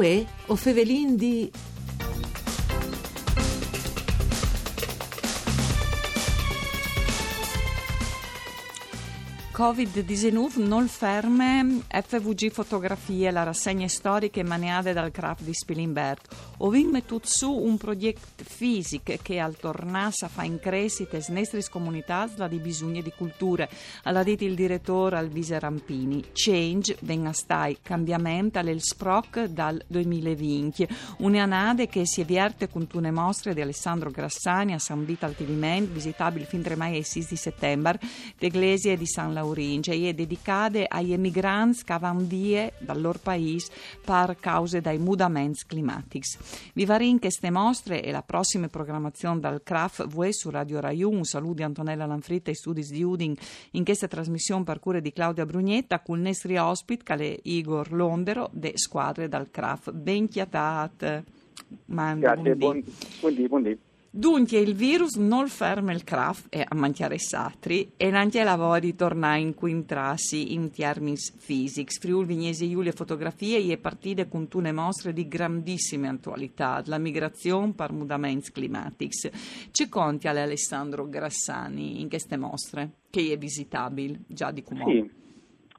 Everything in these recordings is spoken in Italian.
Uè, o fevelin di... Covid-19 non ferme FVG Fotografie, la rassegna storica emanata dal craft di Spilimberg. Ovim metut su un progetto fisico che al tornassa fa in crescita e snestris comunità la di bisogni di culture. Alla dito il direttore Alvise Rampini. Change, venga stai, cambiamento all'El Sproc dal 2020. Un'anade che si vierte con tune mostre di Alessandro Grassani a San Vito al Tiviment, visitabile fin 3 mai e 6 di settembre, d'Eglesie di San Lauringe e dedicate agli emigranti che vanno via dal loro paese per cause dai mudamenti climatici. Vivarin queste mostre e la prossima programmazione dal CRAF VE su Radio Rai 1. Un saluto di Antonella Lanfritta e studi di Uding in questa trasmissione per cura di Claudia Brugnetta nostro ospite che è Igor Londero de squadre dal CRAF. Ben chiatate. Grazie, buondì. buondì, buondì. Dunque il virus non ferma il craft e a mangiare satri e anche lavora di tornare in quintrassi in termini fisici. Friul Vignesi Giulia Fotografie e partite con tune mostre di grandissime attualità, la migrazione per mudamenti climatici. Ci conti Alessandro Grassani in queste mostre, che è visitabile già di Cumò? Sì.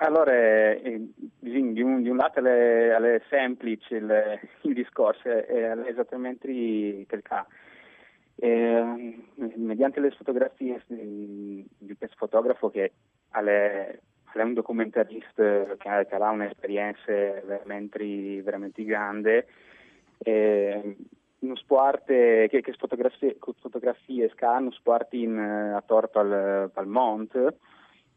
Allora, eh, di un, di un lato è semplice il, il discorso, è esattamente quel caso eh, mediante le fotografie di, questo fotografo che è, è un documentarista che ha, che ha un'esperienza veramente, veramente grande, eh, uno sport che, che fotografie, fotografie scanno sport in, a torto al, al monte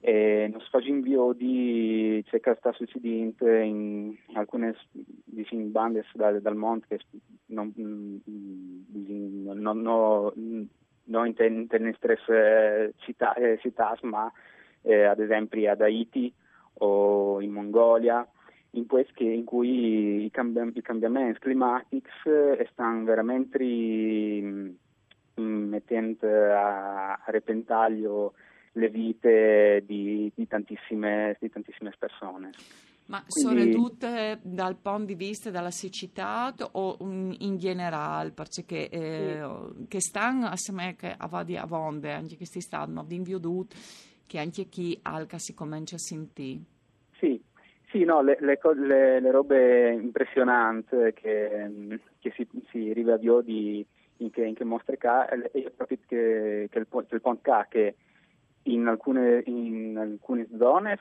e non si fa invio di c'è che sta succedendo in alcune diciamo, bande dal, dal monte che non, non, non, non in nostre eh, città, eh, città, ma eh, ad esempio ad Haiti o in Mongolia in, che, in cui i, cambi- i, cambiamenti climatici eh, stanno veramente mm, mettendo a, a repentaglio le vite di, di, tantissime, di tantissime, persone. Ma Quindi... sono tutte dal punto di vista della siccità o in generale? Perché eh, sì. che stanno assieme a vadi a vonde, anche che si stanno di inviodut, che anche chi alca si comincia a sentire. Sì, sì, no, le, le, le, le robe impressionanti che, che si, si rivediò di, in, che, in che mostre K è proprio che, che il, il Pont K che in alcune, in alcune zone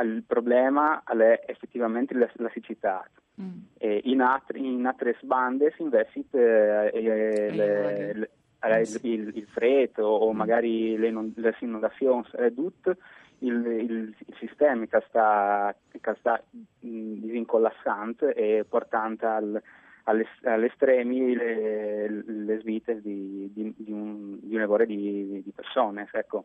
il problema è effettivamente la, la siccità. Mm. in, altri, in altre bande si investe eh, eh, eh, il, il, freddo o mm. magari le, le inondazioni ridotte il, il, il, sistema che sta, che sta mm, disincollassando e portando al, all'estremi le, le svite di, di, di, un, di un'evore di, di persone. Ecco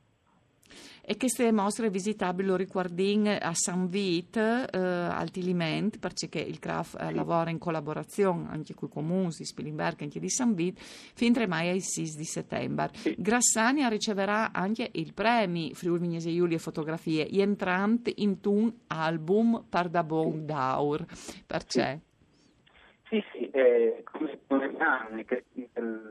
e queste mostre visitabili riguardano a San Vito, eh, al Tiliment, perché il CRAF eh, lavora in collaborazione anche con i comuni di Spilimberg e anche di San Vito, fin 3 mai ai 6 di settembre. Grassania riceverà anche il premio Friuli Vignese Giulia Fotografie, entrante in un album per da bon d'aur. Perché? Sì, sì, eh, come, come anni che,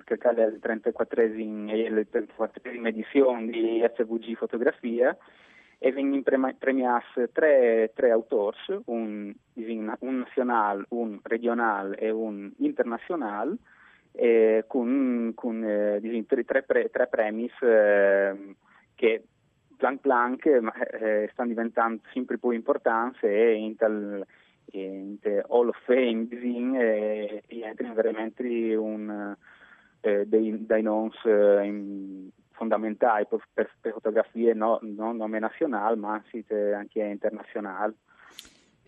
che cade al 34esimo edizione di SVG Fotografia e vengono premiati tre, tre autori, un, un nazionale, un regionale e un internazionale, eh, con, con eh, tre, tre, tre, premi eh, che plan plan eh, stanno diventando sempre più importanti e in tal in Hall of Fame e, e entra veramente un, eh, dei, dei noms eh, fondamentali per, per, per fotografie no, non nome nazionale ma anche internazionali.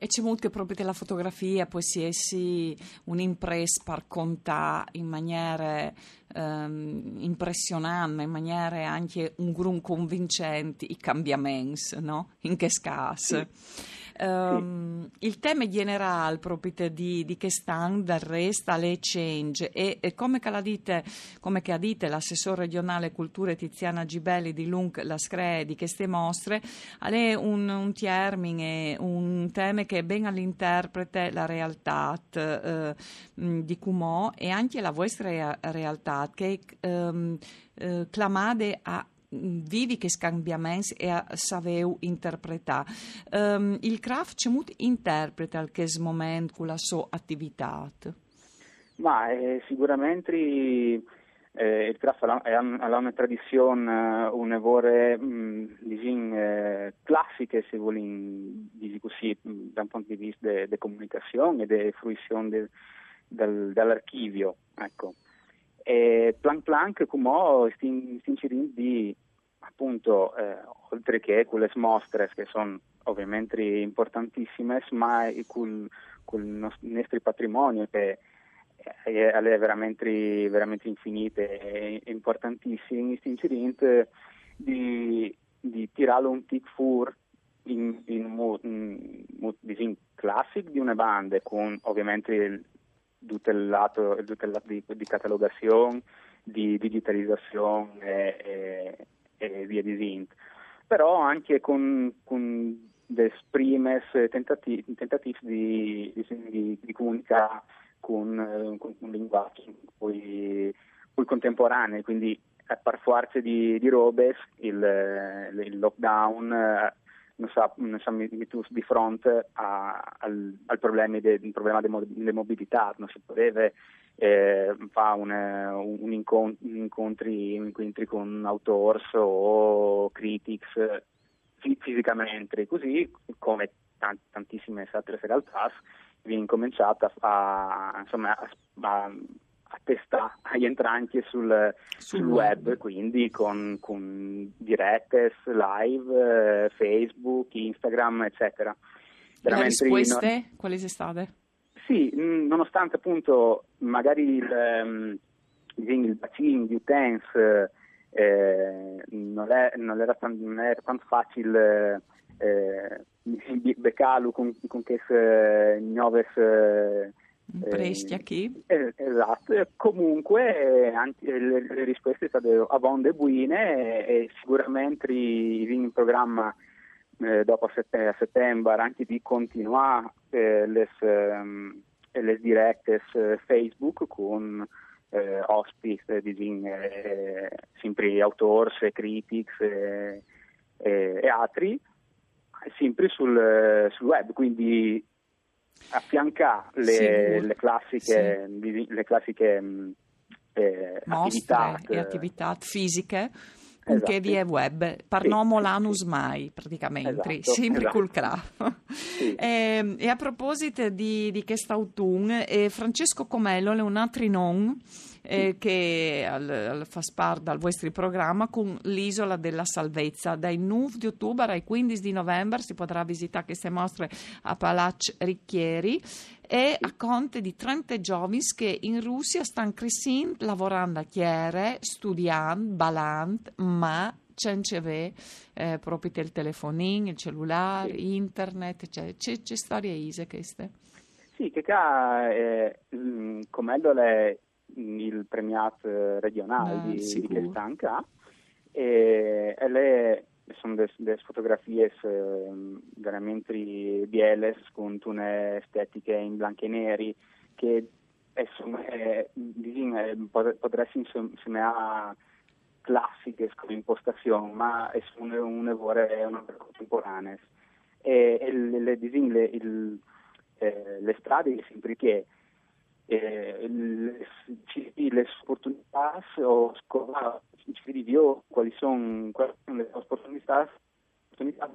E c'è molto proprio della fotografia poi si essi un'impresa per contare in maniera um, impressionante, in maniera anche un grum convincente i cambiamenti, no? In che scaso. Sì. Um. Il tema generale proprio di, di quest'anno del resto alle change e, e come che dite, come che dite l'assessore regionale cultura Tiziana Gibelli di Lung la Scre di queste mostre, è un, un termine, un tema che ben all'interprete la realtà eh, di Cumò e anche la vostra realtà che um, eh, clamate a vivi che scambiamenti e a saveu interpretare. Um, il craft c'è molto interpreta al che momento con la sua attività? Ma eh, sicuramente eh, il craft ha, una tradizione, uh, un'evore mm, eh, classiche, se vogliamo così, da un punto di vista di comunicazione e di fruizione dell'archivio. Ecco. E Plank Plank come stin, stin di appunto eh, oltre che quelle mostre che sono ovviamente importantissime ma con il nostro patrimonio che è, è veramente, veramente infinite e importantissime stin di, di tirare un tic fur in, in, in, in, di una banda con ovviamente tutto il lato, tutto il lato di, di, catalogazione, di digitalizzazione e, e, e via di Sint. Però anche con, con dei primes tentativi, tentativi di, di, di, comunicare con, con, un linguaggio poi, poi contemporaneo, quindi a par forza di, di robe il, il lockdown non sa, non sa di fronte a, al, al, problema de, problema della mobilità, non si poteva eh, fare un, un, incontri, un incontri con autors o critics fisicamente, così come tantissime altre realtà viene cominciata a, insomma, a, a testa agli entranti sul, sul web, quindi con, con dirette, live, eh, Facebook, Instagram, eccetera. Veramente Le risposte no... quali sono state? Sì, nonostante appunto magari il, um, il bacino di utenza eh, non, è, non, era non, era tanto, facile eh, beccarlo con, con queste nuove eh, Presti chi? Eh, esatto, comunque anche le, le, risposte sono state abbonde buine e, e sicuramente in programma eh, dopo a, a, settembre anche di continuare eh, le um, dirette Facebook con eh, ospiti di eh, sempre autori, critics e, altri sempre sul, sul web quindi affianca le, sì, le classiche, sì. le classiche mm, eh, attività, e attività fisiche esatto. che via web, parnomo sì. l'anus mai praticamente, esatto, sempre esatto. col craft. Sì. e, ehm, e, a proposito di, di quest'autunno, eh, Francesco Comello è un altro non eh, che al, al, fa parte dal vostro programma con l'isola della salvezza. Dai 9 di ottobre ai 15 di novembre si potrà visitare queste mostre a Palazzo Ricchieri e a conte di 30 giovani che in Russia stanno crescendo, lavorando a chiere, studiando, balant, ma c'è eh, proprio il telefonino, il cellulare, sì. internet, cioè, c'è, c'è storie ise queste. Sì, che qua, eh, come è il premiato regionale ah, di, di Chestanca e, e le sono delle fotografie eh, veramente belle con una estetiche in bianco e neri che insomma, è, è, potresti insieme a classiche come impostazione ma sono un'evore una contemporanee e, e le, le, le, il, eh, le strade sempre che eh, le, opportunità o review quali sono, le opportunità, opportunità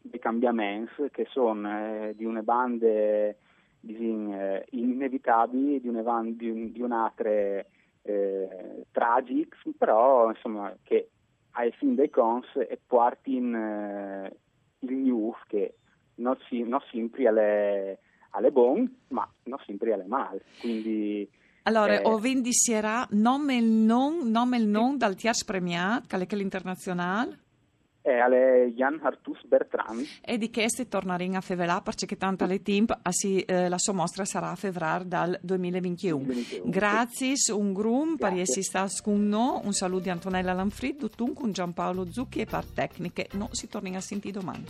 di cambiamenti che sono eh, di una bande disin, eh, inevitabili, di, una band, di, di un'altra eh, tragic, però insomma che ai fin dei cons e porti in eh, il news che non, si, non sempre alle alle buone, ma non sempre alle male. Quindi, allora, eh, o vendisierà nome il non, nome il non dal Tiers Premiat, che è l'internazionale? e alle Jan Artus Bertrand. E di si torneremo a fevelà perché tanto le timp si, eh, la sua mostra sarà a febbraio dal 2021. 2021 Grazie, un grum per essere stato con noi, un saluto di Antonella Lanfrid, Dutun con Giampaolo Zucchi e per tecniche. No, si torna a sentire domani.